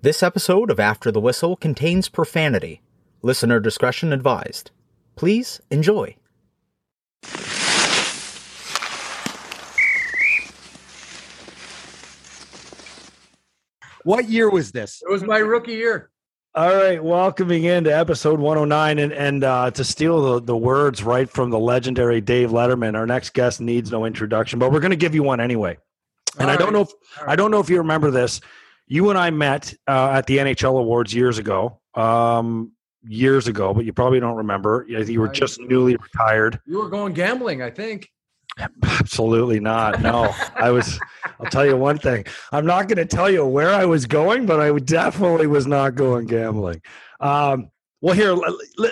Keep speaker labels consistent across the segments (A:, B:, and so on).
A: This episode of After the Whistle contains profanity. Listener discretion advised. Please enjoy.
B: What year was this?
C: It was my rookie year.
D: All right, welcoming into episode 109, and and uh, to steal the, the words right from the legendary Dave Letterman, our next guest needs no introduction, but we're going to give you one anyway. And
C: All
D: I don't
C: right.
D: know if
C: All
D: I don't know if you remember this. You and I met uh, at the NHL Awards years ago, um, years ago, but you probably don't remember. You were just newly retired.
C: You were going gambling, I think.
D: Absolutely not. No, I was. I'll tell you one thing. I'm not going to tell you where I was going, but I definitely was not going gambling. Um, well, here,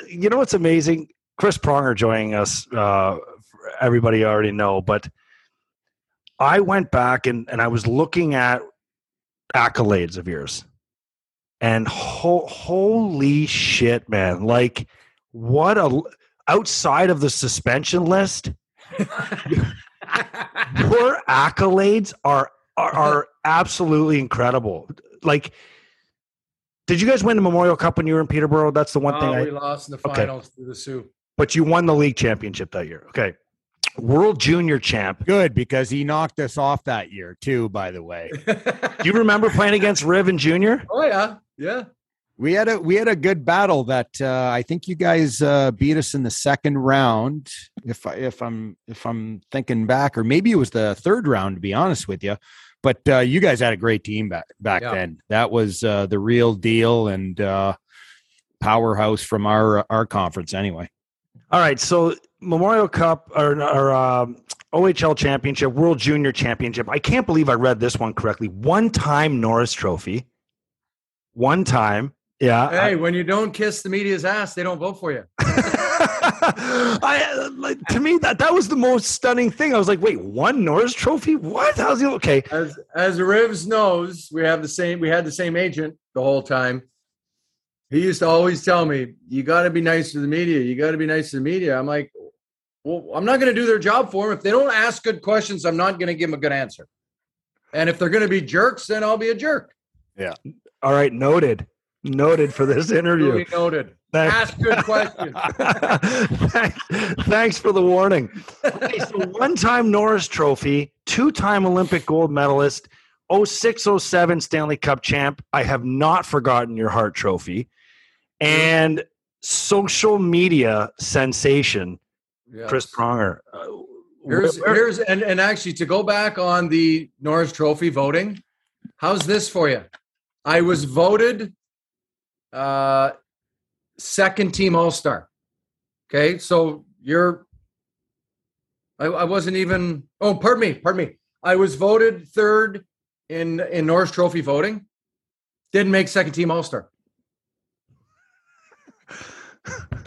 D: you know what's amazing? Chris Pronger joining us. Uh, everybody already know, but I went back and and I was looking at accolades of yours, and ho- holy shit, man! Like, what a outside of the suspension list your accolades are, are are absolutely incredible. Like, did you guys win the Memorial Cup when you were in Peterborough? That's the one
C: Oh,
D: thing.
C: Uh, we
D: I,
C: lost in the
D: Okay.
C: finals to the Sioux.
D: but you won the league championship that year. Okay, World Junior Champ.
B: Good because he knocked us off that year too. By the way,
D: Do you remember playing against Riven Junior?
C: oh yeah, yeah.
B: we had a we had a good battle that uh, I think you guys uh, beat us in the second round. If I, if I'm if I'm thinking back, or maybe it was the third round. To be honest with you, but uh, you guys had a great team back back
C: Yeah.
B: then. That was uh, the real deal and uh, powerhouse from our our conference. Anyway,
D: All right, so Memorial Cup or, or um, OHL Championship, World Junior Championship. I can't believe I read this one correctly. One time Norris Trophy. One time, yeah.
C: Hey, when you don't kiss the media's ass, they don't vote for you.
D: I like to me that that was the most stunning thing. I was like, wait, one Norris Trophy? What? How's he okay?
C: As as Rivs knows, we have the same. We had the same agent the whole time. He used to always tell me, "You got to be nice to the media. You got to be nice to the media." I'm like, "Well, I'm not going to do their job for them. If they don't ask good questions, I'm not going to give them a good answer. And if they're going to be jerks, then I'll be a jerk." Yeah.
D: All right, noted. Noted for this interview.
C: Duly noted.
D: Thank-
C: Ask good questions.
D: thanks, thanks for the warning. Okay, so one-time Norris Trophy, two-time Olympic gold medalist, 06 07 Stanley Cup champ. I have not forgotten your Hart Trophy, and social media sensation,
C: Yes.
D: Chris Pronger. Uh,
C: Here's
D: where-
C: here's and, and actually to go back on the Norris Trophy voting, how's this for you? I was voted uh second team all star. Okay, so you're I, I wasn't even oh pardon me, pardon me. I was voted third in in Norris Trophy voting. Didn't make second team all star.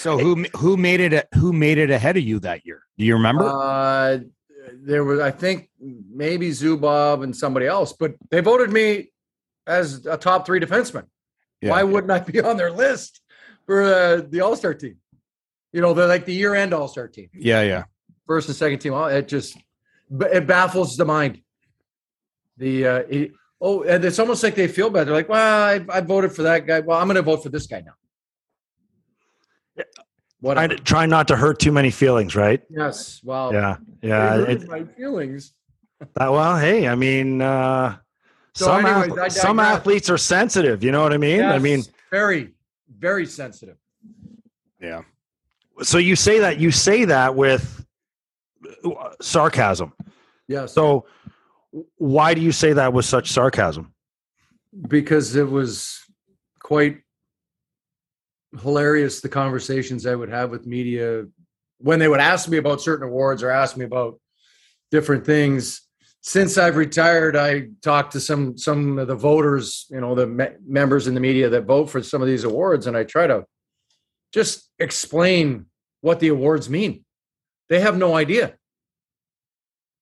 B: so who who made it who made it ahead of you that year? Do you remember?
C: Uh, there was, I think, maybe Zubov and somebody else, but they voted me as a top three defenseman.
B: Yeah.
C: Why wouldn't I be on their list for uh, the All Star team? You know, they're like the year end All Star team,
B: yeah, yeah.
C: first and second team. It just it baffles the mind. The uh, it- oh, and it's almost like they feel bad. They're like, well, I, I voted for that guy. Well, I'm going to vote for this guy now.
D: Try,
C: Whatever.
D: try not to hurt too many feelings, right?
C: Yes. Well.
D: Yeah, yeah. It,
C: my feelings.
D: that, well, hey, I mean, uh,
C: So
D: some
C: anyways,
D: ath-
C: I
D: some
C: digress.
D: athletes are sensitive. You know what I mean? I mean,
C: very, very sensitive.
B: Yeah.
D: so you say that you say that with uh, sarcasm.
C: Yeah.
D: So why do you say that with such sarcasm?
C: because it was quite hilarious the conversations I would have with media when they would ask me about certain awards or ask me about different things. Since I've retired, I talked to some some of the voters, you know, the me- members in the media that vote for some of these awards, and I try to just explain what the awards mean. They have no idea.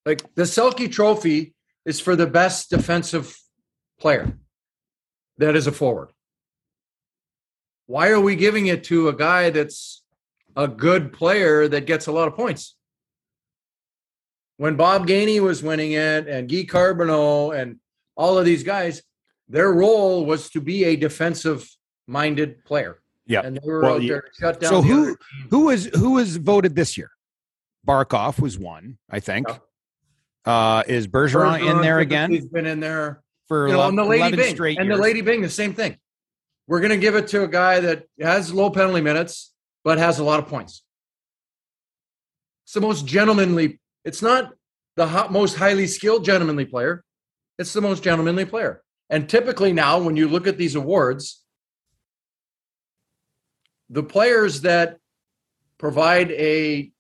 C: Like the Selke Trophy is for the best defensive player that is a forward. Why are we giving it to a guy that's a good player that gets a lot of points? When Bob Gainey was winning it and Guy Carbonneau and all of these guys, their role was to be a defensive minded player.
B: Yeah.
C: And they were
D: Well,
C: out there to shut down.
B: So who-. Who was who was voted this year? Barkov was one, I think. Uh, is Bergeron, in there again
C: He's been in there.
B: for
C: You know, and the Lady
B: 11
C: Byng.
B: straight
C: And
B: years?
C: the Lady Byng, the same thing. We're going to give it to a guy that has low penalty minutes, but has a lot of points. It's the most gentlemanly. It's not the hot, most highly skilled gentlemanly player. It's the most gentlemanly player. And typically now, when you look at these awards, the players that provide a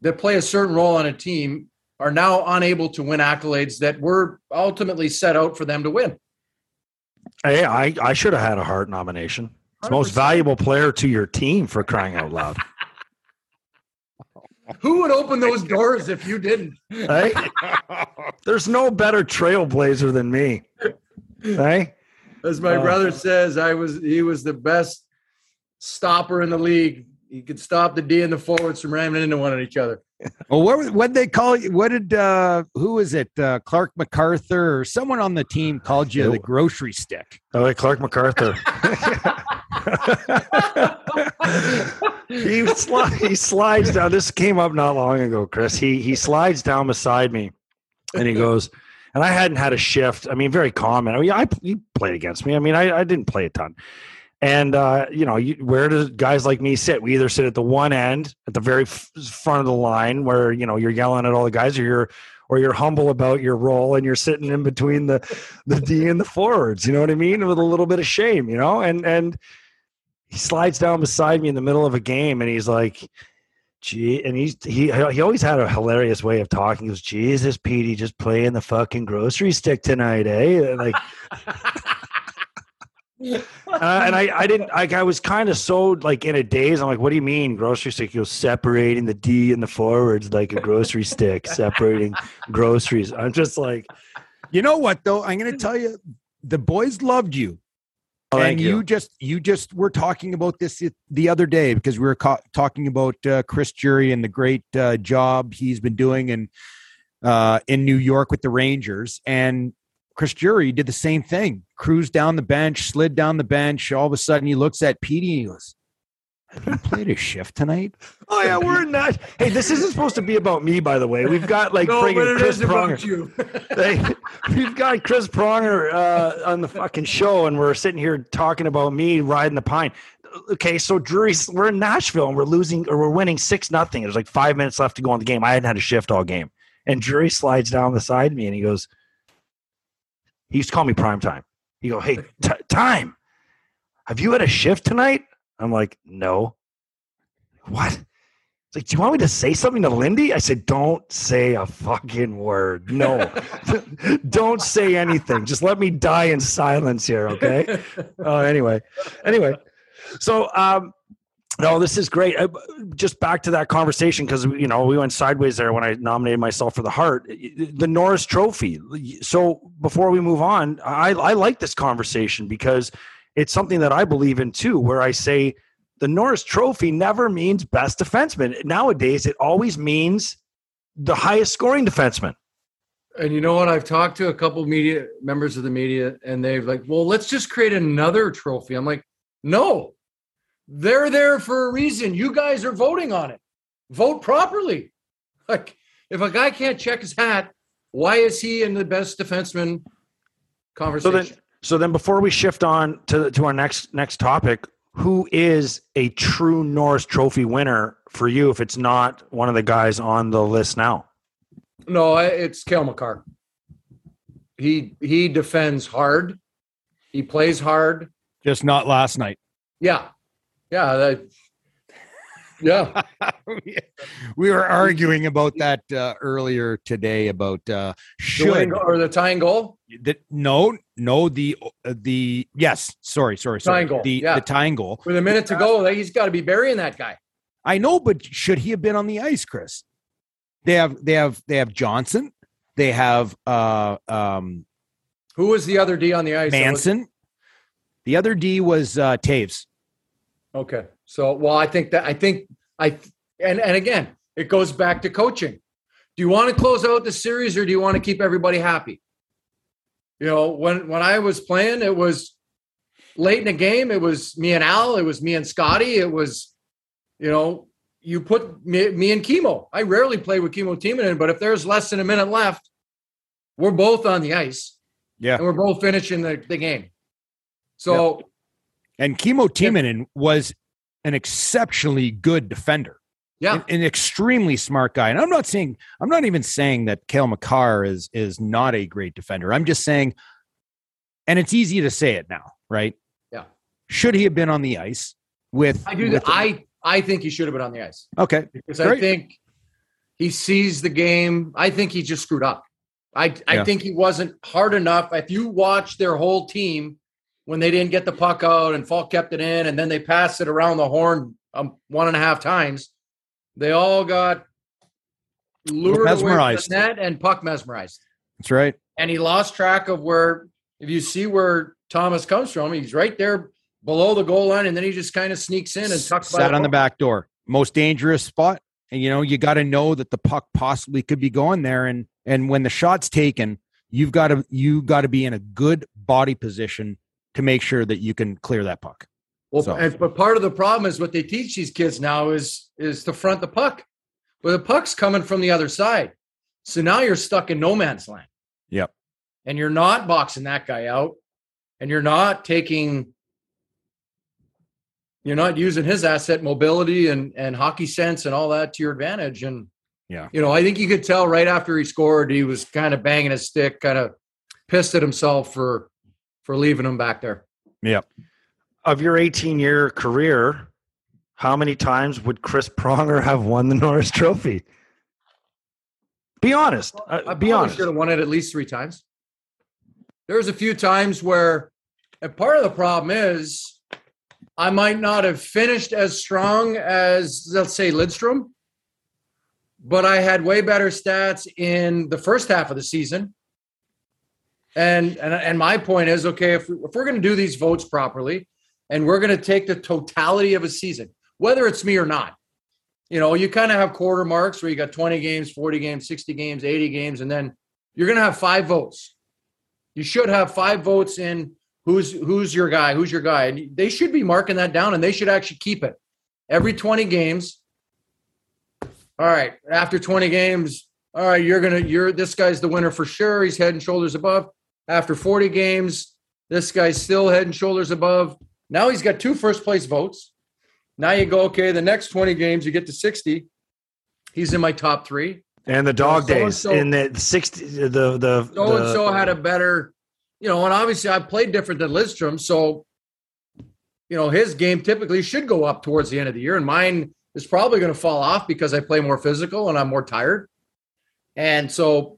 C: that play a certain role on a team are now unable to win accolades that were ultimately set out for them to win.
D: Hey, I, I should have had a Hart nomination. It's most valuable player to your team for crying out loud.
C: Who would open those doors if you didn't?
D: Hey, there's no better trailblazer than me. Hey,
C: As my
D: Uh,
C: brother says, I was he was the best stopper in the league. He could stop the D and the forwards from ramming into one of each other.
B: Well, what what they call you? What did uh who was it? Uh, Clark MacArthur or someone on the team called you the grocery stick?
D: oh, wait, Clark MacArthur. he, sli- he slides down. This came up not long ago, Chris. He he slides down beside me, and he goes, and I hadn't had a shift. I mean, very common. I mean, I he played against me. I mean, I, I didn't play a ton. And uh, you know, you, where do guys like me sit? We either sit at the one end, at the very f- front of the line, where you know you're yelling at all the guys, or you're or you're humble about your role, and you're sitting in between the the D and the forwards. You know what I mean? With a little bit of shame, you know. And and he slides down beside me in the middle of a game, and he's like, "Gee," and he's he he always had a hilarious way of talking. He goes, "Jesus, Petey, just playing the fucking grocery stick tonight, eh?" Like. Uh, and I, I didn't like I was kind of so like in a daze. I'm like, what do you mean grocery stick? Goes separating the D and the forwards like a grocery stick, separating groceries. I'm just like,
B: You know what though? I'm going to tell you, the boys loved you.
D: oh,
B: and you.
D: you.
B: just you just were talking about this the other day because we were talking about uh, Chris Drury and the great uh, job he's been doing in uh, in New York with the Rangers and Chris Drury did the same thing cruised down the bench slid down the bench all of a sudden he looks at Petey and he goes have you played a shift tonight
D: Oh yeah, we're not. Hey, this isn't supposed to be about me, by the way. We've got like
C: no, but
D: friggin'
C: it
D: Chris
C: is about
D: Pronger.
C: you.
D: Hey, we've got Chris Pronger uh, on the fucking show, and we're sitting here talking about me riding the pine. Okay, so Drury, we're in Nashville, and we're losing or we're winning six nothing. There's like five minutes left to go in the game. I hadn't had a shift all game, and Drury slides down beside me, and he goes, he used to call me prime time. He go, hey, t- time, have you had a shift tonight? I'm like, no. What? It's like, do you want me to say something to Lindy? I said, don't say a fucking word. No, don't say anything. Just let me die in silence here, okay? Uh, anyway, anyway, so um, no, this is great. Uh, just back to that conversation because you know we went sideways there when I nominated myself for the Hart, the Norris Trophy. So before we move on, I, I like this conversation because it's something that I believe in too, where I say the Norris Trophy never means best defenseman. Nowadays, it always means the highest scoring defenseman.
C: And you know what? I've talked to a couple media members of the media, and they've like, "Well, let's just create another trophy." I'm like, "No, they're there for a reason. You guys are voting on it. Vote properly. Like, if a guy can't check his hat, why is he in the best defenseman
D: So
C: conversation?"
D: then, so then, before we shift on to to our next next topic, who is a true Norris Trophy winner for you? If it's not one of the guys on the list now,
C: no, it's Cale Makar. He he defends hard. He plays hard.
B: just not last night
C: Yeah, yeah, that, yeah.
B: we were arguing about that uh, earlier today about uh,
C: The
B: should
C: goal- or the tying goal.
B: the, no no the uh, the yes sorry sorry sorry
C: Tying goal,
B: the
C: yeah.
B: the tying goal
C: With a minute to go, he's got to be burying that guy.
B: I know but should he have been on the ice Chris they have they have they have Johnson they have uh um
C: Who was the other D on the ice?
B: Manson the other D was uh Toews
C: Okay. So, well, I think that I think I and and again, it goes back to coaching. Do you want to close out the series or do you want to keep everybody happy? You know, when when I was playing, it was late in the game. It was me and Al. It was me and Scotty. It was, you know, you put me, me and Kimmo. I rarely play with Kimmo Timonen, but if there's less than a minute left, we're both on the ice.
B: Yeah.
C: And we're both finishing the, the game. So
B: And Kimmo Timonen was an exceptionally good defender.
C: yeah,
B: An, an extremely smart guy. And I'm not saying I'm not even saying that Cale Makar is is not a great defender. I'm just saying, and it's easy to say it now, right?
C: Yeah.
B: Should he have been on the ice with
C: I do
B: with
C: that. I I think he should have been on the ice
B: okay.
C: because I think he sees the game. I think he just screwed up. I I
B: Yeah.
C: think he wasn't hard enough. If you watch their whole team when they didn't get the puck out and Faulk kept it in, and then they passed it around the horn um, one and a half times, they all got lured away from
B: mesmerized.
C: the net and puck mesmerized.
B: That's right.
C: And he lost track of where. If you see where Thomas comes from, he's right there below the goal line, and then he just kind of sneaks in and tucks by
B: Sat on the back door. Most dangerous spot. And you know, you got to know that the puck possibly could be going there. And and when the shot's taken, you've got to you got to be in a good body position to make sure that you can clear that puck.
C: Well,
B: So-
C: and, but part of the problem is what they teach these kids now is is to front the puck, but the puck's coming from the other side. So now you're stuck in no man's land.
B: Yep.
C: And you're not boxing that guy out, and you're not taking, you're not using his asset mobility and and hockey sense and all that to your advantage. And
B: Yeah.
C: you know, I think you could tell right after he scored, he was kind of banging his stick, kind of pissed at himself for for leaving him back there. Yeah.
D: Of your 18 year career, how many times would Chris Pronger have won the Norris Trophy? Be honest. Uh,
C: I
D: be honest.
C: should have won it at least three times. There's a few times where, and part of the problem is, I might not have finished as strong as let's say Lidstrom, but I had way better stats in the first half of the season. And and and my point is, okay, if, if we're going to do these votes properly, and we're going to take the totality of a season, whether it's me or not, you know, you kind of have quarter marks where you got 20 games, 40 games, 60 games, 80 games, and then you're going to have five votes. You should have five votes in who's who's your guy, who's your guy, and they should be marking that down, and they should actually keep it every 20 games. All right, after 20 games, all right, you're gonna you're this guy's the winner for sure. He's head and shoulders above. After 40 games, this guy's still head and shoulders above. Now he's got two first place votes. Now you go, okay, the next 20 games, you get to 60. He's in my top three.
D: and the dog
C: So-
D: days
C: so-
D: in the 60 the the
C: So and so had a better, you know, and obviously I played different than Lidstrom. So, you know, his game typically should go up towards the end of the year, and mine is probably going to fall off because I play more physical and I'm more tired. And so,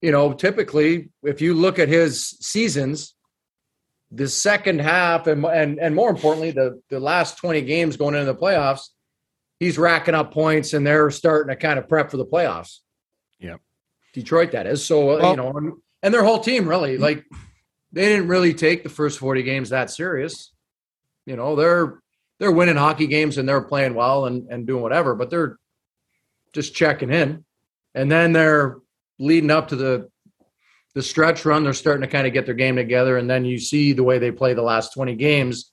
C: you know, typically, if you look at his seasons, the second half and and and more importantly, the the last 20 games going into the playoffs, he's racking up points and they're starting to kind of prep for the playoffs.
B: Yeah.
C: Detroit, that is. So,
B: Well-
C: you know, and, and their whole team really, mm. like, they didn't really take the first 40 games that serious. You know, they're they're winning hockey games and they're playing well and, and doing whatever, but they're just checking in. And then they're leading up to the the stretch run. They're starting to kind of get their game together. And then you see the way they play the last 20 games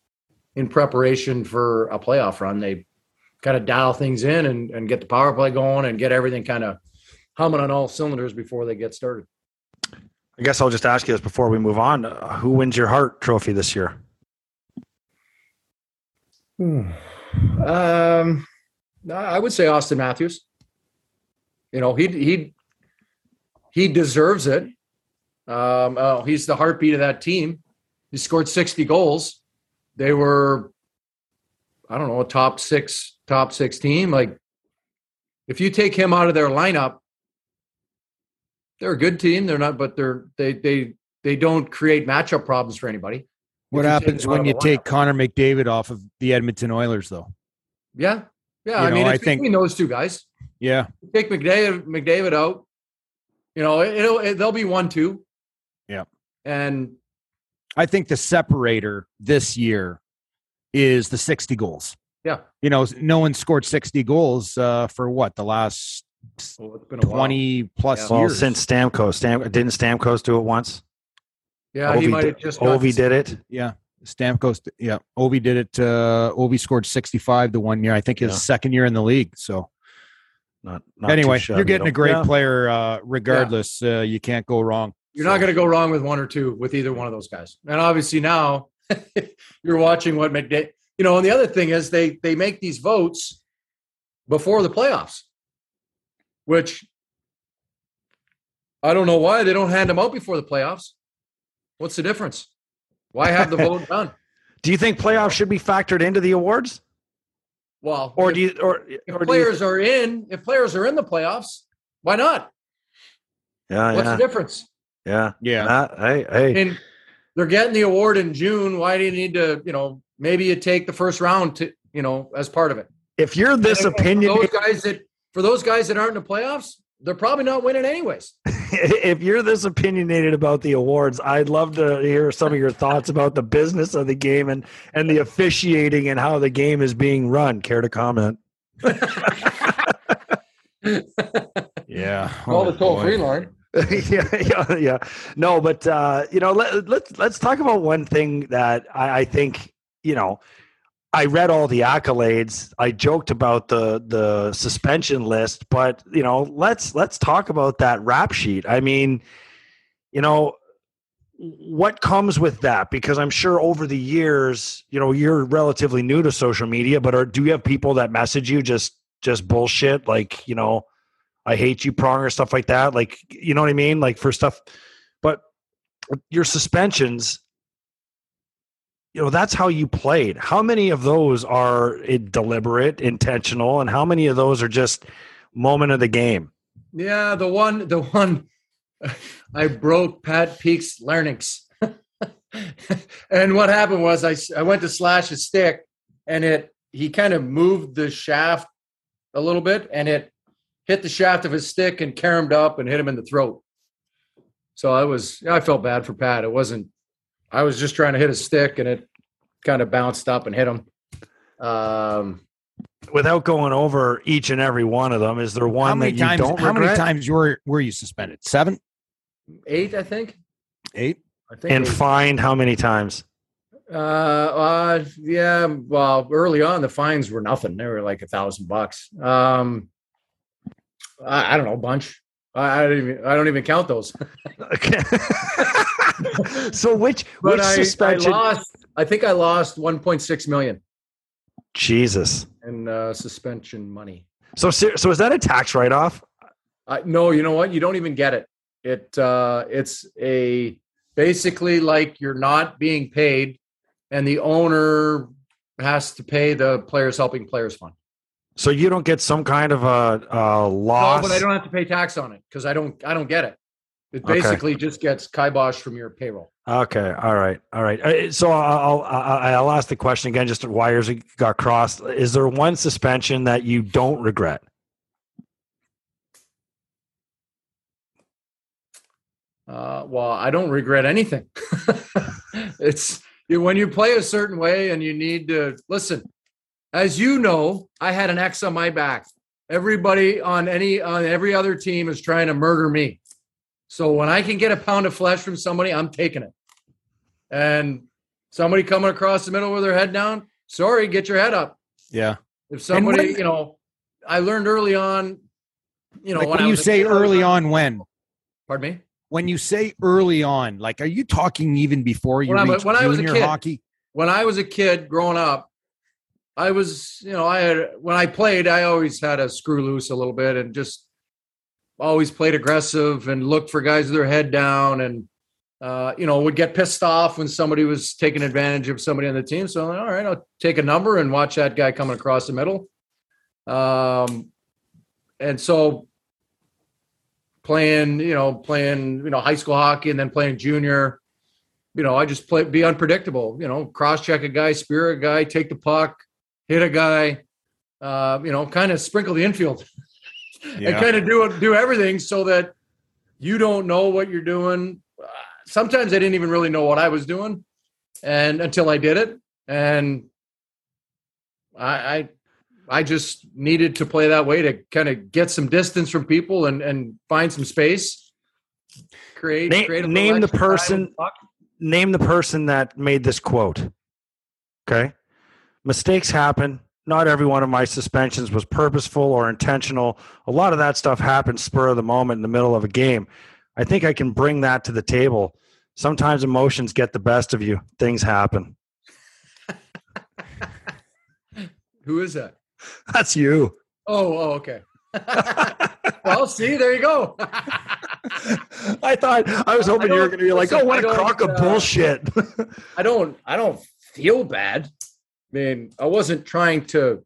C: in preparation for a playoff run. They kind of dial things in and, and get the power play going and get everything kind of humming on all cylinders before they get started.
D: I guess I'll just ask you this before we move on. Uh, who wins your Hart trophy this year?
C: Um, I would say Austin Matthews. You know, he he he deserves it. Um, oh, he's the heartbeat of that team. He scored 60 goals. They were, I don't know, a top six, top six team. Like, if you take him out of their lineup, they're a good team. They're not, but they're they they they don't create matchup problems for anybody.
B: What
C: If you take
B: happens when you take. Connor McDavid off of the Edmonton Oilers, though?
C: Yeah, yeah.
B: You
C: I
B: know,
C: mean,
B: I think-
C: those two guys.
B: Yeah,
C: take McDavid McDavid out, you know, it, it'll it, they'll be one two.
B: Yeah.
C: And
B: I think the separator this year is the 60 goals.
C: yeah,
B: You know, no one scored 60 goals uh, for what the last
C: well, it's been a while.
B: 20 plus
C: Yeah.
D: Well, since Stamkos, Stam, didn't Stamkos do it once?
C: Yeah, he might
D: did-
C: have just
D: Ovi did it.
B: Yeah. Stamkos, yeah. Ovi did it. Uh, Ovi scored 65 the one year. I think his
D: Yeah.
B: second year in the league. So
D: Not, not
B: anyway,
D: too
B: you're getting a great
D: Yeah.
B: player. Uh, regardless, uh, you can't go wrong.
C: You're not going to go wrong with one or two with either one of those guys. And obviously now you're watching what McDavid. You know, and the other thing is they they make these votes before the playoffs, which I don't know why they don't hand them out before the playoffs. What's the difference? Why have the vote done?
D: Do you think playoffs should be factored into the awards,
C: Well,
D: or
C: if,
D: do you, or,
C: if
D: or do you,
C: players are in, if players are in the playoffs, why not?
D: yeah,
C: What's
D: yeah,
C: the difference?
D: yeah,
B: Yeah.
D: Matt, hey, hey,
C: and they're getting the award in June. Why do you need to, you know, maybe you take the first round to, you know, as part of it?
D: if you're this
C: And for
D: opinion,
C: those guys that for those guys that aren't in the playoffs, they're probably not winning anyways.
D: if you're this opinionated about the awards, I'd love to hear some of your thoughts about the business of the game and and the officiating and how the game is being run. Care to comment?
B: Yeah.
C: Call
B: Oh,
C: the toll free line.
D: yeah, yeah, yeah. No, but uh, you know, let, let's let's talk about one thing that I, I think you know. I read all the accolades. I joked about the the suspension list, but you know, let's let's talk about that rap sheet. I mean, you know, what comes with that? Because I'm sure over the years, you know, you're relatively new to social media, but are, do you have people that message you just just bullshit like you know? I hate you prong or stuff like that. Like, you know what I mean? Like for stuff, but your suspensions, you know, that's how you played. How many of those are eh, deliberate, intentional, and how many of those are just moment of the game?
C: Yeah, the one, the one, I broke Pat Peake's larynx, and what happened was I, I went to slash his stick, and it he kind of moved the shaft a little bit, and it hit the shaft of his stick and caromed up and hit him in the throat. So I was I felt bad for Pat. It wasn't. I was just trying to hit a stick, and it kind of bounced up and hit him. Um,
D: Without going over each and every one of them, is there one
B: How many
D: that you
B: times?
D: don't
B: How many times were were you suspended? Seven,
C: eight, I think.
B: eight.
C: I think.
D: and
C: eight.
D: fined how many times?
C: Uh, uh, yeah. Well, early on, the fines were nothing. They were like a thousand bucks. Um, I, I don't know, a bunch. I, I don't even. I don't even count those.
D: Okay. so which
C: But
D: which
C: I, I
D: suspension?
C: lost. I think I lost 1.6 million
D: Jesus.
C: in uh, suspension money.
D: So so is that a tax write off?
C: I, no, you know what? You don't even get it. It uh, it's a basically like you're not being paid, and the owner has to pay the players helping players fund.
D: So you don't get some kind of a, a loss.
C: No, but I don't have to pay tax on it because I don't I don't get it. It
D: Okay.
C: basically just gets kibosh from your payroll.
D: Okay, all right, all right. Uh, So I'll I'll, I'll ask the question again. Just wires got crossed. Is there one suspension that you don't regret?
C: Uh, well, I don't regret anything. it's you, when you play a certain way and you need to listen. As you know, I had an X on my back. Everybody on any on every other team is trying to murder me. So when I can get a pound of flesh from somebody, I'm taking it. And somebody coming across the middle with their head down, sorry, get your head up.
B: Yeah.
C: If somebody,
B: when-
C: you know, I learned early on, you know,
B: Like
C: when
B: when you say
C: kid, I was
B: early
C: on-
B: on, when
C: Pardon me.
B: when you say early on, like are you talking even before you
C: When I when I was a kid.
B: hockey?
C: when I was a kid growing up, I was, you know, I had when I played, I always had a screw loose a little bit and just always played aggressive and looked for guys with their head down and uh, you know, would get pissed off when somebody was taking advantage of somebody on the team. So all right, I'll take a number and watch that guy coming across the middle. Um and so playing, you know, playing, you know, high school hockey and then playing junior, you know, I just play be unpredictable. You know, cross check a guy, spear a guy, take the puck, hit a guy. Uh, you know, kind of sprinkle the infield and kind of do do everything so that you don't know what you're doing. Sometimes I didn't even really know what I was doing, and until I did it, and I I, I just needed to play that way to kind of get some distance from people and and find some space. Create,
D: Name-
C: create a
D: name the
C: extra time with
D: person- name the person that made this quote. Okay. Mistakes happen. Not every one of my suspensions was purposeful or intentional. A lot of that stuff happens spur of the moment in the middle of a game. I think I can bring that to the table. Sometimes emotions get the best of you. Things happen.
C: Who is that?
D: That's you.
C: Oh, oh okay. well, see, there you go.
D: I thought I was hoping you were going to be like, "Oh, what a crock of
C: uh,
D: bullshit."
C: I don't I don't feel bad. I mean, I wasn't trying to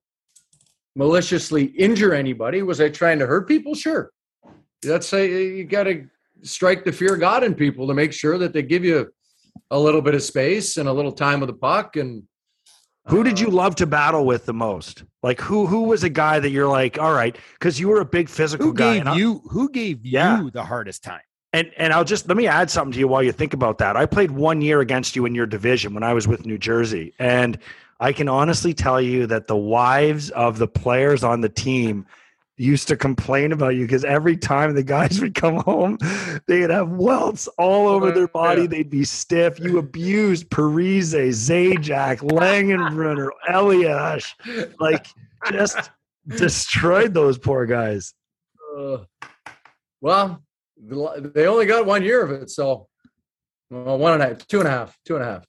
C: maliciously injure anybody. Was I trying to hurt people? Sure. That's a you got to strike the fear of God in people to make sure that they give you a little bit of space and a little time with the puck. And
D: Who did you
C: uh,
D: love to battle with the most? Like who who was a guy that you're like, all right, because you were a big physical
B: Who
D: guy.
B: gave
D: and
B: you who gave
D: Yeah.
B: you the hardest time?
D: and and I'll just let me add something to you while you think about that. I played one year against you in your division when I was with New Jersey, and I can honestly tell you that the wives of the players on the team used to complain about you because every time the guys would come home, they'd have welts all over their body.
C: Yeah.
D: They'd be stiff. You abused Parise, Zajac, Langenbrunner, Elias, like just destroyed those poor guys.
C: Uh, well, they only got one year of it, so well, one and a half, two and a half, two and a half.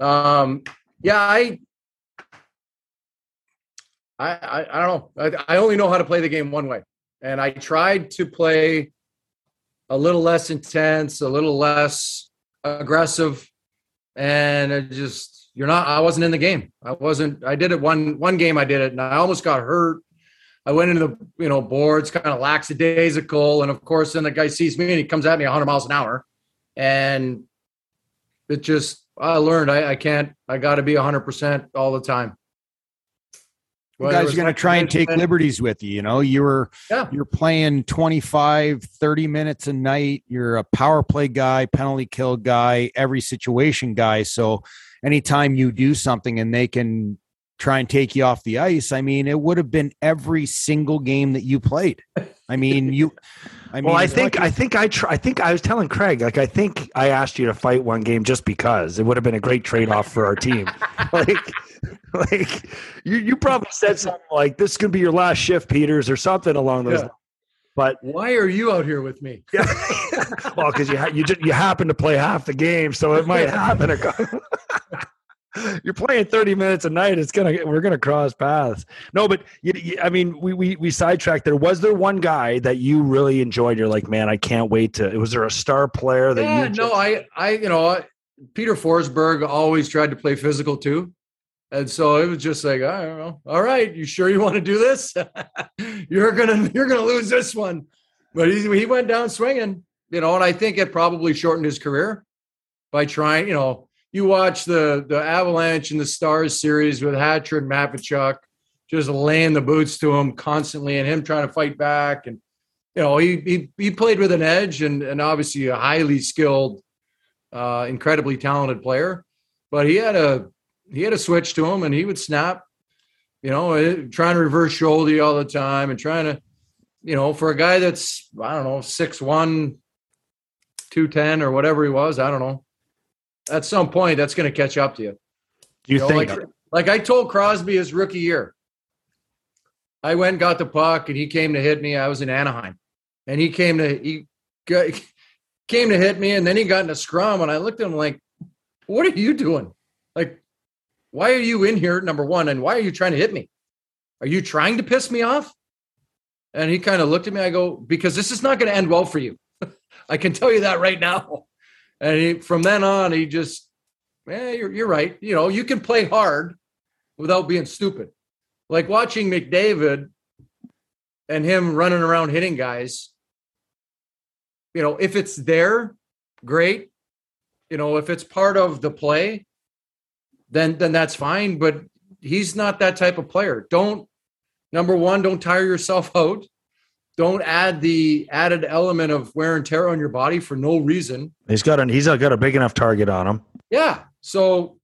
C: Um, yeah, I, I, I, don't know. I, I only know how to play the game one way, and I tried to play a little less intense, a little less aggressive, and it just you're not. I wasn't in the game. I wasn't. I did it one one game. I did it, and I almost got hurt. I went into the you know boards, kind of lackadaisical, and of course, then the guy sees me and he comes at me 100 miles an hour, and it just I learned I, I can't. I got to be 100 percent all the time.
B: You guys are going to try and take liberties with you. You know, you were
C: Yeah.
B: you're playing 25, 30 minutes a night. You're a power play guy, penalty kill guy, every situation guy. So anytime you do something and they can try and take you off the ice, I mean, it would have been every single game that you played. I mean, you. I mean,
D: well, I think
B: much
D: I think I tr- I think I was telling Craig like I think I asked you to fight one game just because it would have been a great trade off for our team. like like you you probably said something like this could be your last shift, Peters, or something along those.
C: Yeah.
D: lines. But
C: Why are you out here with me?
D: yeah, well, because you ha- you just, you happen to play half the game, so it might happen. You're playing 30 minutes a night. It's gonna we're gonna cross paths. No, but you, you, I mean, we we we sidetracked there. Was there one guy that you really enjoyed? You're like, man, I can't wait to. Was there a star player that
C: Yeah,
D: you?
C: no, I, I, you know, Peter Forsberg always tried to play physical too, and so it was just like, I don't know. All right, you sure you want to do this? you're gonna, you're gonna lose this one. But he, he went down swinging, you know, and I think it probably shortened his career by trying. You know, you watch the the Avalanche and the Stars series with Hatcher and Matvichuk just laying the boots to him constantly, and him trying to fight back and you know, he he, he played with an edge and, and obviously a highly skilled, uh, incredibly talented player. But he had a he had a switch to him, and he would snap. You know, eh, trying to reverse shoulder all the time, and trying to, you know, for a guy that's I don't know six one, two ten or whatever he was, I don't know. At some point, that's going to catch up to you.
D: you
C: You know,
D: think?
C: like, like I told Crosby his rookie year, I went and got the puck, and he came to hit me. I was in Anaheim, and he came to he got, came to hit me, and then he got in a scrum, and I looked at him like, "What are you doing? Like, why are you in here? Number one, and why are you trying to hit me? Are you trying to piss me off?" And he kind of looked at me. I go, "Because this is not going to end well for you. I can tell you that right now." And he, from then on, he just, yeah, you're, you're right. You know, you can play hard without being stupid. Like watching McDavid and him running around hitting guys. You know, if it's there, great. You know, if it's part of the play, then then that's fine. But he's not that type of player. Don't number one, don't tire yourself out. Don't add the added element of wear and tear on your body for no reason.
D: He's got an he's got a big enough target on him.
C: Yeah. So,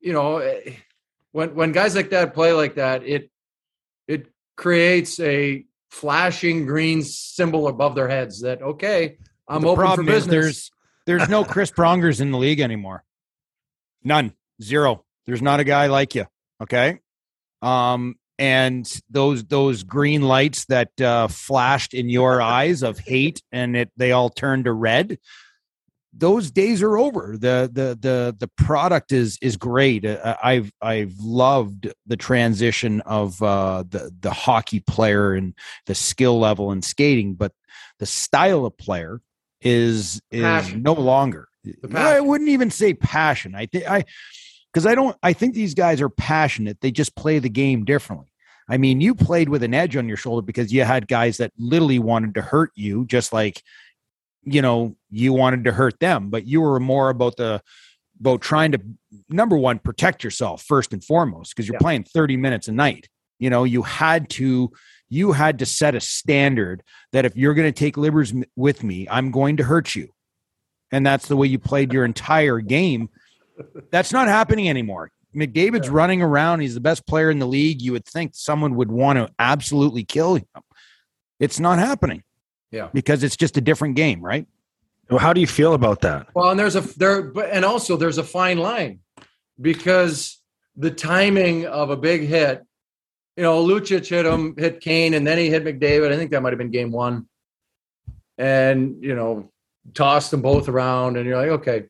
C: you know, when when guys like that play like that, it it creates a flashing green symbol above their heads that okay, I'm
B: the
C: open for
B: problem is
C: business.
B: there's there's no Chris Prongers in the league anymore. None. Zero. There's not a guy like you. Okay. Um, and those those green lights that uh, flashed in your eyes of hate and it they all turned to red those days are over. The the the the product is is great. Uh, i've i've loved the transition of uh the the hockey player and the skill level in skating but the style of player is is
C: Passion.
B: no longer. I wouldn't even say passion. I think i because i don't i think these guys are passionate. They just play the game differently. I mean you played with an edge on your shoulder because you had guys that literally wanted to hurt you just like you know you wanted to hurt them but you were more about the about trying to number one protect yourself first and foremost because you're
C: Yeah.
B: playing 30 minutes a night. You know you had to you had to set a standard that if you're going to take livers m- with me i'm going to hurt you. And that's the way you played your entire game that's not happening anymore mcdavid's
C: Yeah.
B: running around he's the best player in the league you would think someone would want to absolutely kill him it's not happening
C: Yeah.
B: because it's just a different game right
D: Well, how do you feel about that?
C: Well, and there's a there, but and also there's a fine line because the timing of a big hit. You know, Lucic hit him, hit Kane, and then he hit McDavid. I think that might have been game one. And you know, tossed them both around, and you're like, okay.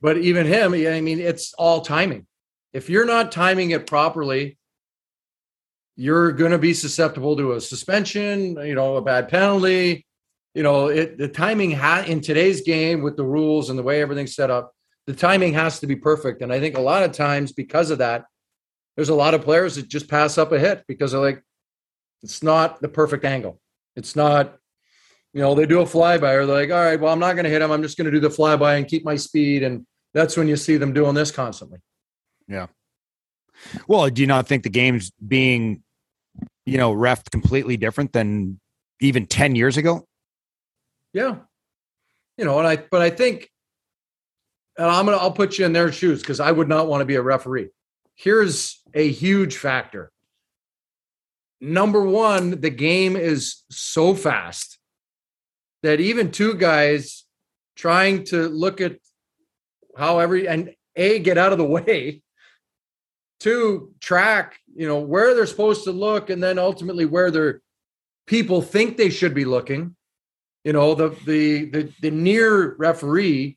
C: But even him, I mean, it's all timing. If you're not timing it properly, you're going to be susceptible to a suspension. You know, a bad penalty you know it the timing ha- in today's game with the rules and the way everything's set up the timing has to be perfect and i think a lot of times because of that there's a lot of players that just pass up a hit because they're like it's not the perfect angle it's not you know they do a flyby or they're like all right well i'm not going to hit him i'm just going to do the flyby and keep my speed and that's when you see them doing this constantly Yeah.
B: Well, do you not think the game's being, you know, ref completely different than even 10 years ago?
C: Yeah. You know, and I but I think and I'm gonna I'll put you in their shoes because I would not want to be a referee. Here's a huge factor. Number one, the game is so fast that even two guys trying to look at how every and A get out of the way, two track, you know, where they're supposed to look, and then ultimately where their people think they should be looking. You know the the the, the near referee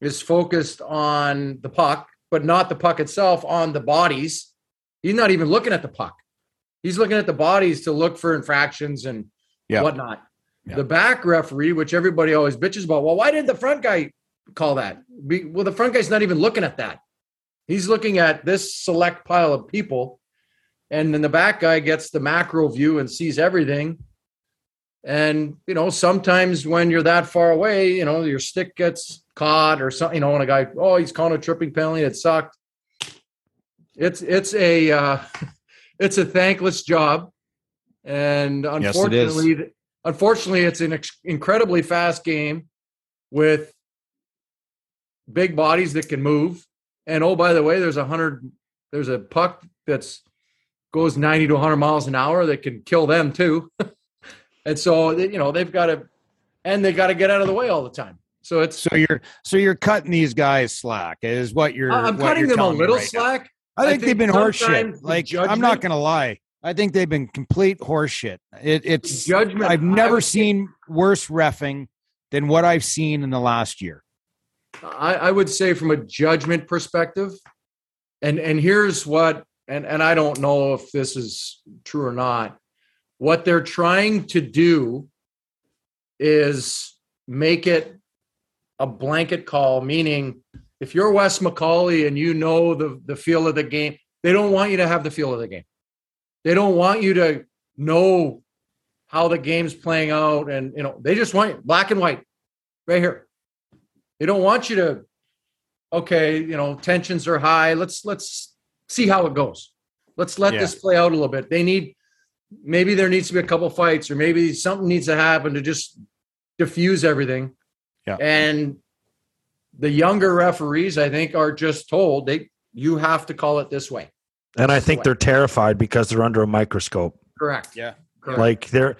C: is focused on the puck but not the puck itself on the bodies. He's not even looking at the puck. He's looking at the bodies to look for infractions and
B: Yeah.
C: whatnot.
B: Yeah.
C: the back referee which everybody always bitches about well why didn't the front guy call that. Well the front guy's not even looking at that. He's looking at this select pile of people and then the back guy gets the macro view and sees everything. And you know, sometimes when you're that far away, you know, your stick gets caught or something. You know, when a guy, oh, he's calling a tripping penalty, it sucked. It's it's a uh, it's a thankless job, and
B: Yes, it
C: unfortunately, unfortunately, it's an ex- incredibly fast game with big bodies that can move. And oh, by the way, there's a hundred. There's a puck that's goes 90 to 100 miles an hour that can kill them too. and so you know they've got to, and they got to get out of the way all the time. So it's
B: So you're so you're cutting these guys slack is what you're
C: I'm
B: what
C: cutting
B: you're
C: them a little
B: right
C: slack.
B: I
C: I
B: think, they've been horseshit. Like I'm not gonna lie. I think they've been complete horseshit. It, it's
C: Judgment.
B: I've never
C: would say-
B: seen worse refing than what I've seen in the last year.
C: I, I would say from a judgment perspective, and and here's what, and and I don't know if this is true or not. What they're trying to do is make it a blanket call, meaning if you're Wes McCauley and you know the the feel of the game, they don't want you to have the feel of the game. They don't want you to know how the game's playing out, and you know they just want you black and white, right here. They don't want you to, okay, you know, tensions are high. Let's let's see how it goes. Let's let
B: Yeah.
C: this play out a little bit. They need maybe there needs to be a couple fights, or maybe something needs to happen to just diffuse everything.
B: Yeah.
C: And the younger referees, I think, are just told they you have to call it this way.
D: And I
C: This is
D: think
C: the
D: they're terrified because they're under a microscope.
C: Correct.
B: Yeah.
C: Correct.
D: Like they're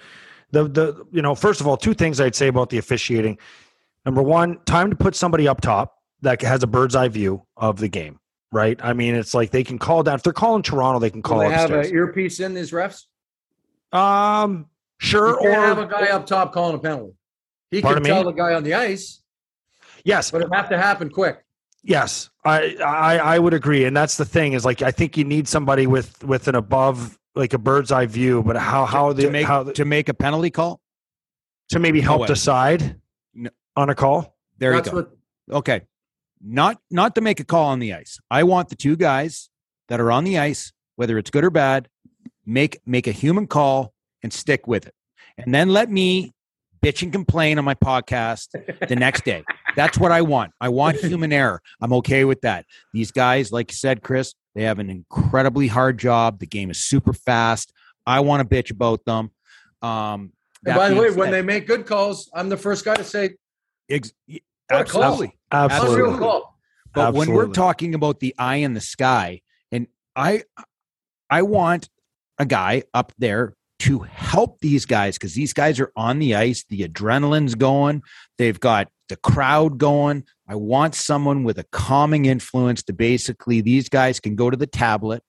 D: the the you know first of all two things I'd say about the officiating. Number one, time to put somebody up top that has a bird's eye view of the game. Right. I mean, it's like they can call down. If they're calling Toronto, they can
C: Do
D: call
C: they have
D: upstairs.
C: an earpiece in these refs?
D: um, sure.
C: You can't
D: Or
C: have a guy up top calling a penalty. He
D: Pardon
C: can
D: me?
C: tell the guy on the ice,
D: yes,
C: but it have to happen quick.
D: Yes, I, I I would agree, and that's the thing is like I think you need somebody with with an above like a bird's eye view, but how how the
B: to make
D: how
B: to make a penalty call.
D: to maybe help
B: way.
D: decide
B: No.
D: On a call.
B: There
C: That's
B: you go.
C: what
B: okay, not not to make a call on the ice. I want the two guys that are on the ice, whether it's good or bad, make make a human call and stick with it, and then let me bitch and complain on my podcast the next day. That's what I want. I want human error. I'm okay with that. These guys, like you said, Chris, they have an incredibly hard job. The game is super fast. I want to bitch about them. Um,
C: And by the way, when they make good calls, I'm the first guy to say,
B: ex-
C: What a call.
B: absolutely.
D: Absolutely.
C: call.
B: But when we're talking about the eye in the sky, and I I want a guy up there to help these guys because these guys are on the ice, the adrenaline's going, they've got the crowd going. I want someone with a calming influence to basically these guys can go to the tablet.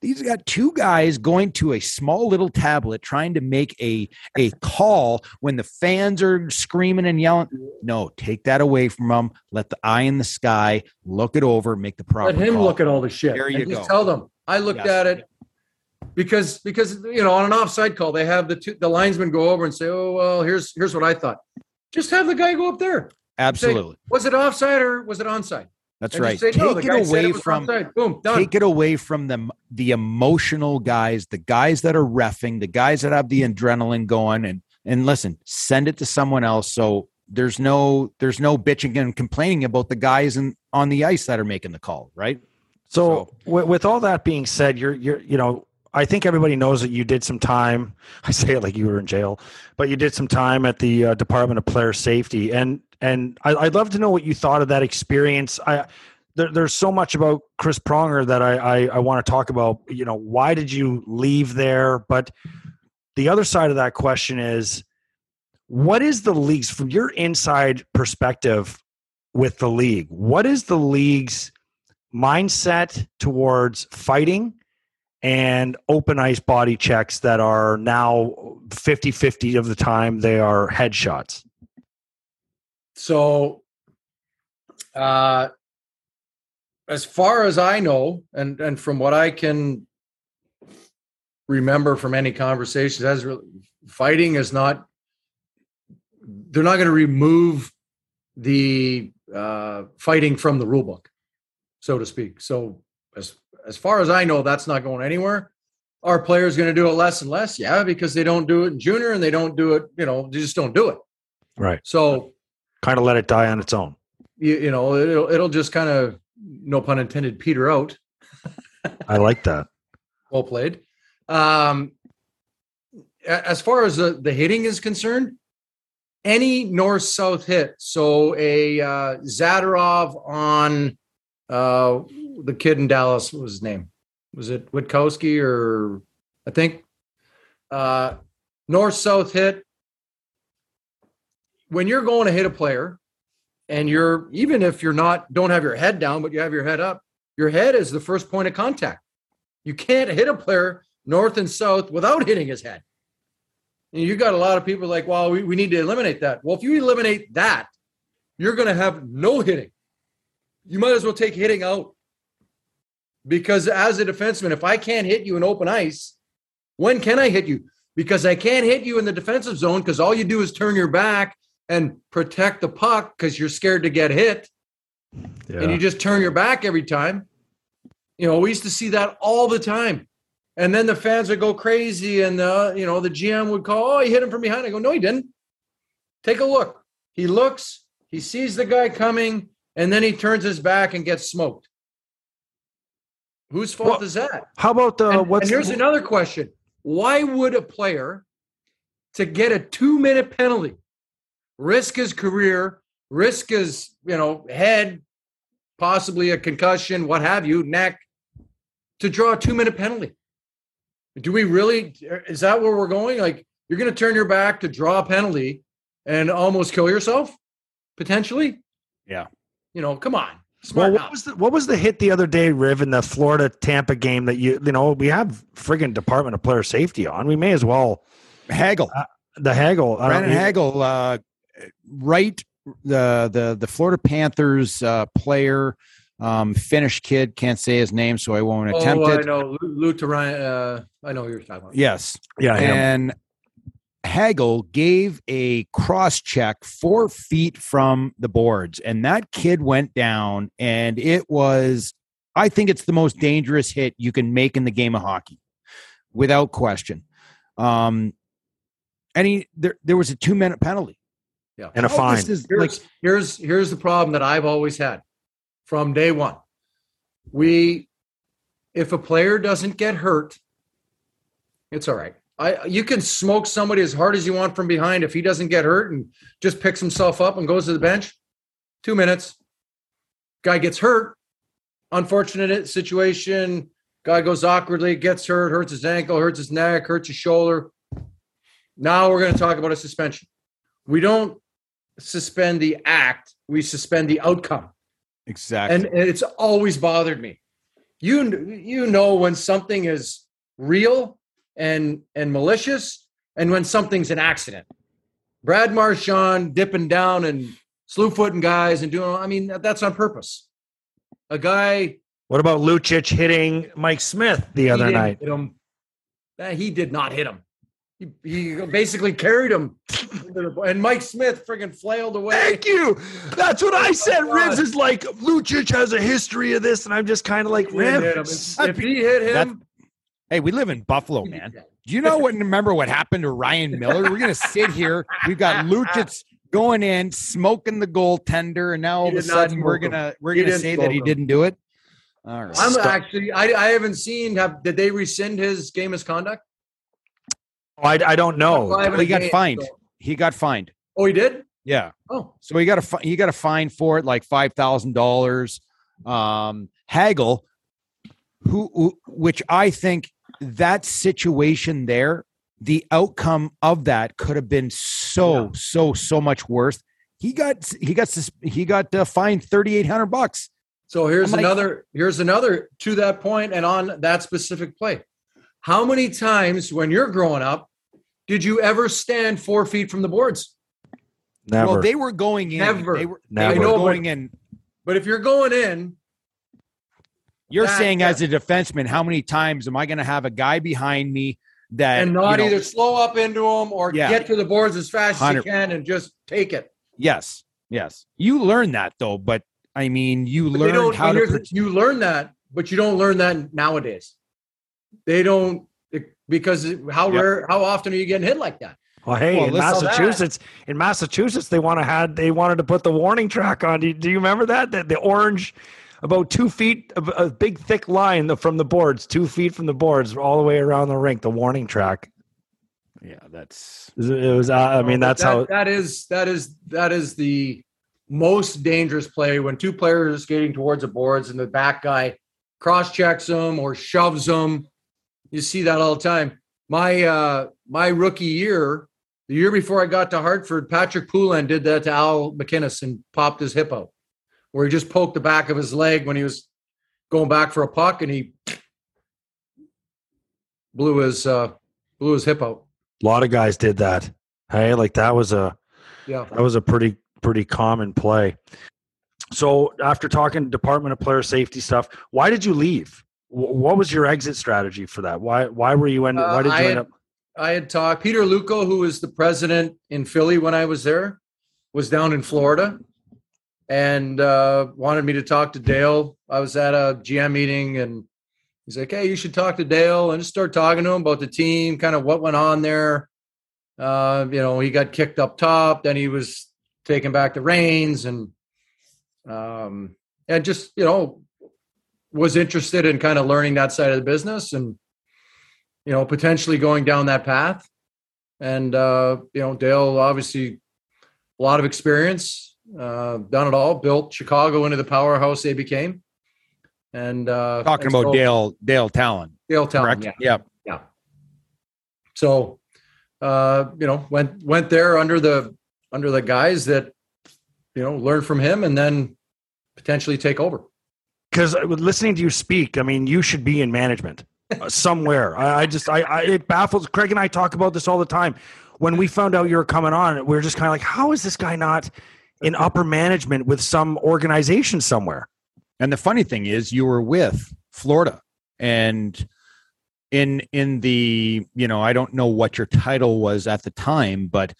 B: These got two guys going to a small little tablet trying to make a a call when the fans are screaming and yelling. No, take that away from them. Let the eye in the sky look it over, make the proper.
C: Let him
B: call.
C: look at all the shit.
B: There
C: and
B: you go.
C: tell them. I looked
B: Yes.
C: at it because because you know on an offside call they have the two, the linesmen go over and say, "Oh well, here's here's what I thought." Just have the guy go up there.
B: Absolutely,
C: Was it offside or was it onside?
B: That's
C: And
B: right.
C: say, no,
B: take
C: guy
B: it away
C: was
B: from
C: boom done.
B: take it away from the the emotional guys, the guys that are refing, the guys that have the adrenaline going, and and listen, send it to someone else. So there's no there's no bitching and complaining about the guys in, on the ice that are making the call, right?
D: So, with, with all that being said, you're you're you know I think everybody knows that you did some time. I say it like you were in jail, but you did some time at the uh, Department of Player Safety, and and I, I'd love to know what you thought of that experience. I there, there's so much about Chris Pronger that I, I I want to talk about. You know, why did you leave there? But the other side of that question is, what is the league's from your inside perspective with the league? What is the league's mindset towards fighting and open ice body checks that are now 50 50 of the time they are headshots.
C: So, uh, as far as I know, and and from what I can remember from any conversations, as really, fighting is not. They're not going to remove the uh, fighting from the rule book, so to speak. So, as as far as I know, that's not going anywhere. Are players going to do it less and less? Yeah, because they don't do it in junior and they don't do it. You know, they just don't do it.
D: Right.
C: So
D: Kind of let it die on its own.
C: you, you know it'll it'll just kind of no pun intended peter out
D: I like that.
C: well played um as far as the, the hitting is concerned any north south hit so a uh Zadorov on uh the kid in dallas was his name? Was it witkowski or i think uh north south hit. When you're going to hit a player and you're even if you're not don't have your head down but you have your head up your head is the first point of contact. You can't hit a player north and south without hitting his head. And you got a lot of people like well we, we need to eliminate that. Well if you eliminate that you're going to have no hitting. You might as well take hitting out because as a defenseman if i can't hit you in open ice when can i hit you because i can't hit you in the defensive zone because all you do is turn your back and protect the puck because you're scared to get hit
D: Yeah.
C: and you just turn your back every time. You know, we used to see that all the time. And then the fans would go crazy, and the you know the GM would call, "Oh, he hit him from behind." I go, "No, he didn't. Take a look. He looks, he sees the guy coming, and then he turns his back and gets smoked. Whose fault
D: Well,
C: is that?
D: How about the
C: and,
D: what's
C: and here's another question: Why would a player to get a two-minute penalty risk his career, risk his you know head, possibly a concussion, what have you, neck, to draw a two-minute penalty? Do we really? Is that where we're going? Like you're going to turn your back to draw a penalty and almost kill yourself? potentially.
B: Yeah.
C: You know, come on.
D: Well,
C: Smart
D: what was the what was the hit the other day, Riv, in the Florida Tampa game that you you know we have friggin' Department of Player Safety on. We may as well
B: Hagel,
D: the haggle. I don't-
B: Brandon Hagel, uh, right? The the the Florida Panthers uh, player, um, Finnish kid. Can't say his name, so I won't attempt
C: oh, I know. Lou, Lou Turan- uh, I know who you're talking about.
B: Yes,
D: Yeah,
B: and Hagel gave a cross check four feet from the boards, and that kid went down, and it was, I think it's the most dangerous hit you can make in the game of hockey, without question. Um, and he there there was a two minute penalty
C: Yeah.
D: and a
B: How
D: fine.
B: this is,
C: Here's,
B: like
C: here's here's the problem that I've always had from day one. We, if a player doesn't get hurt, it's all right. I you can smoke somebody as hard as you want from behind. If he doesn't get hurt and just picks himself up and goes to the bench, two minutes. Guy gets hurt. Unfortunate situation. Guy goes awkwardly, gets hurt, hurts his ankle, hurts his neck, hurts his shoulder. Now we're going to talk about a suspension. We don't suspend the act, we suspend the outcome.
B: exactly.
C: And it's always bothered me. You you know when something is real and and malicious and when something's an accident. Brad Marchand dipping down and slew footing guys and doing I mean that's on purpose. A guy
D: What about Lucic hitting Mike Smith the other night?
C: hit him. He did not hit him. He, he basically carried him, and Mike Smith friggin' flailed away.
D: Thank you. That's what I oh said.
C: God.
D: Rivs is like Lucic has a history of this, and I'm just kind of like
C: He didn't hit him.
D: Rivs.
C: If he hit him,
B: hey, we live in Buffalo, man. Do you know what? Remember what happened to Ryan Miller? We're gonna sit here. We've got Lucic going in, smoking the goaltender, and now all of a sudden we're gonna we're
C: He
B: gonna say that he
C: him.
B: didn't do it. All right.
C: I'm
D: Stop.
C: actually I, I haven't seen have did they rescind his game misconduct?
D: Oh, I, I don't know.
C: Five in
B: he got
C: game,
B: fined.
C: so-
B: He got fined.
C: Oh, he did.
B: Yeah.
C: Oh,
B: So he got a fi- he got a fine for it, like five thousand dollars. Um, Hagel, who, who, which I think that situation there, the outcome of that could have been so
C: Yeah.
B: so so much worse. He got he got sus- he got uh, fined thirty eight hundred bucks.
C: so here's
B: like-
C: another. Here's another to that point and on that specific play. How many times when you're growing up did you ever stand four feet from the boards?
D: Never.
B: Well, they were going in.
C: Never.
B: They were,
D: Never.
B: They were
C: I know, but-
B: going in.
C: But if you're going in,
B: You're
C: that-
B: saying
C: that-
B: as a defenseman, how many times am I going to have a guy behind me that
C: and not
B: you know,
C: either slow up into him or
B: Yeah.
C: get to the boards as fast as you can and just take it.
B: Yes, yes. You learn that though, but I mean, you
C: But
B: learn how to.
C: here's you learn that, but you don't learn that nowadays. They don't eh, because how
B: Yep.
C: rare, how often are you getting hit like that?
D: well, hey,
B: Well,
D: in Massachusetts, in Massachusetts, they want to had they wanted to put the warning track on. Do you, do you remember that? The, the orange, about two feet, a, a big thick line from the boards, two feet from the boards, all the way around the rink. The warning track.
B: yeah, that's
D: It was- Uh, I mean, that's
C: that,
D: how.
C: that is that is that is the most dangerous play when two players are skating towards the boards and the back guy cross checks them or shoves them. You see that all the time. My uh my rookie year, the year before I got to Hartford, Patrick Poulin did that to Al MacInnis and popped his hip out, where he just poked the back of his leg when he was going back for a puck and he blew his uh blew his hip out.
D: A lot of guys did that. Hey, like that was a
C: Yeah.
D: that was a pretty pretty common play. So after talking Department of Player Safety stuff, why did you leave? What was your exit strategy for that? Why why were you end?
C: Uh,
D: why did you
C: I
D: end
C: had-
D: up?
C: I had talked. Peter Luukko, who was the president in Philly when I was there, was down in Florida and uh, wanted me to talk to Dale. I was at a GM meeting and he's like, "Hey, you should talk to Dale," and just start talking to him about the team, kind of what went on there. Uh, you know, he got kicked up top, then he was taking back the reins, and um, and just you know was interested in kind of learning that side of the business and you know, potentially going down that path. And uh, you know, Dale obviously a lot of experience, uh, done it all, built Chicago into the powerhouse they became. And uh,
B: talking
C: and
B: about
C: so-
B: Dale Dale Tallon.
C: Dale Tallon,
B: Correct.
C: yeah,
B: Yeah.
C: yeah. So, uh, you know, went went there under the under the guys that you know, learn from him and then potentially take over.
D: Because listening to you speak, I mean, you should be in management uh, somewhere. I, I just, I, I, it baffles. Craig and I talk about this all the time. When we found out you were coming on, we are just kind of like, how is this guy not in upper management with some organization somewhere?
B: And the funny thing is, you were with Florida, and in in the you know, I don't know what your title was at the time, but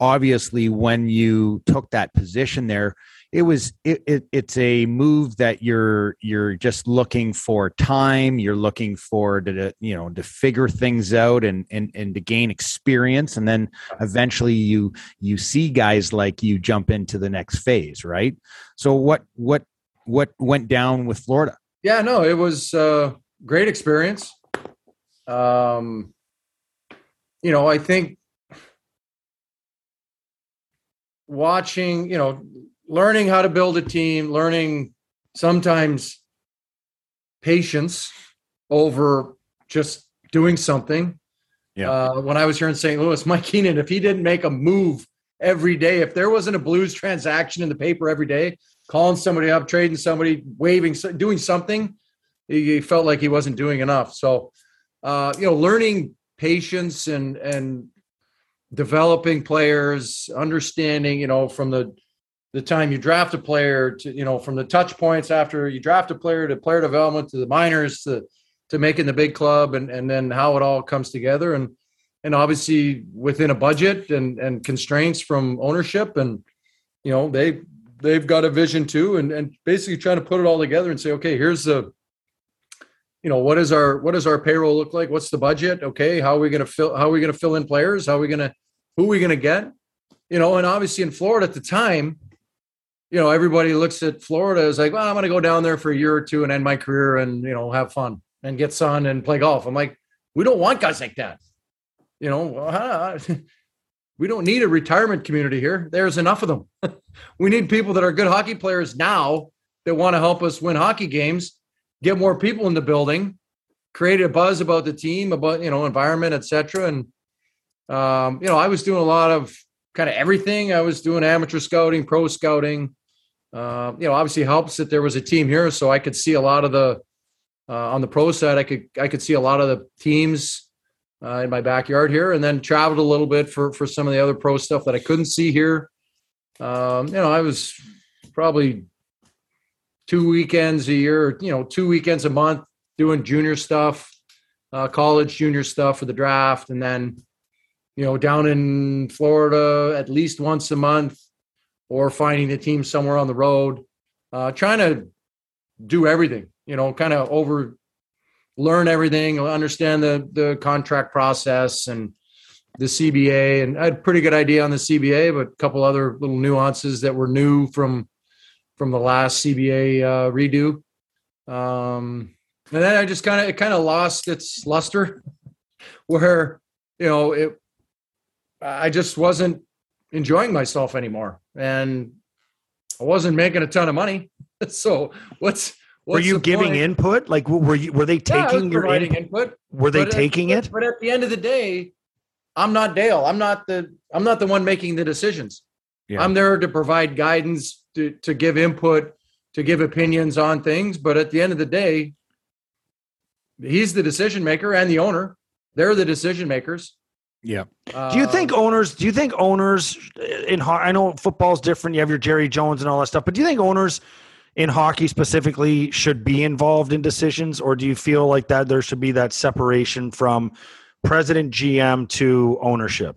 B: obviously when you took that position there it was it, it, it's a move that you're you're just looking for time you're looking for to you know to figure things out and and and to gain experience. And then eventually you you see guys like you jump into the next phase right? So what what what went down with florida?
C: Yeah no it was uh great experience. Um you know i think watching, you know, learning how to build a team, learning sometimes patience over just doing something. Yeah. Uh, when I was here in St. Louis, Mike Keenan, if he didn't make a move every day, if there wasn't a Blues transaction in the paper every day, calling somebody up, trading somebody, waiving, doing something, he, felt like he wasn't doing enough. So, uh, you know, learning patience and and developing players, understanding, you know, from the the time you draft a player to, you know, from the touch points after you draft a player to player development to the minors to to making the big club and and then how it all comes together. And and obviously within a budget and and constraints from ownership and you know they they've got a vision too and and basically trying to put it all together and say okay here's the you know what is our what does our payroll look like? What's the budget? Okay how are we going to fill how are we going to fill in players? How are we going to who are we going to get? You know and obviously in florida at the time you know everybody looks at florida as like well i'm going to go down there for a year or two and end my career and you know have fun and get sun and play golf i'm like we don't want guys like that you know we don't need a retirement community here there's enough of them we need people that are good hockey players now that want to help us win hockey games get more people in the building, create a buzz about the team, about you know environment, etc. And um, you know, I was doing a lot of kind of everything. I was doing amateur scouting, pro scouting. Uh, you know, obviously helps that there was a team here, so I could see a lot of the uh, on the pro side. I could I could see a lot of the teams uh, in my backyard here, and then traveled a little bit for for some of the other pro stuff that I couldn't see here. Um, you know, I was probably two weekends a year, you know, two weekends a month doing junior stuff, uh, college junior stuff for the draft, and then you know down in Florida at least once a month, or finding a team somewhere on the road, uh, trying to do everything. You know, kind of over learn everything, understand the the contract process and the CBA, and I had a pretty good idea on the CBA, but a couple other little nuances that were new from from the last CBA uh, redo. Um, and then I just kind of it kind of lost its luster, where you know it. I just wasn't enjoying myself anymore, and I wasn't making a ton of money. So what's
D: were you giving point? input? Like were you were they taking
C: yeah, your
D: input?
C: input?
D: Were they taking
C: at,
D: it?
C: But at the end of the day, I'm not Dale. I'm not the I'm not the one making the decisions. Yeah. I'm there to provide guidance, to, to give input, to give opinions on things. But at the end of the day, he's the decision maker and the owner. They're the decision makers.
D: Yeah. Uh, do you think owners? Do you think owners in? I know football's different. You have your Jerry Jones and all that stuff, but do you think owners in hockey specifically should be involved in decisions, or do you feel like that there should be that separation from president, GM to ownership?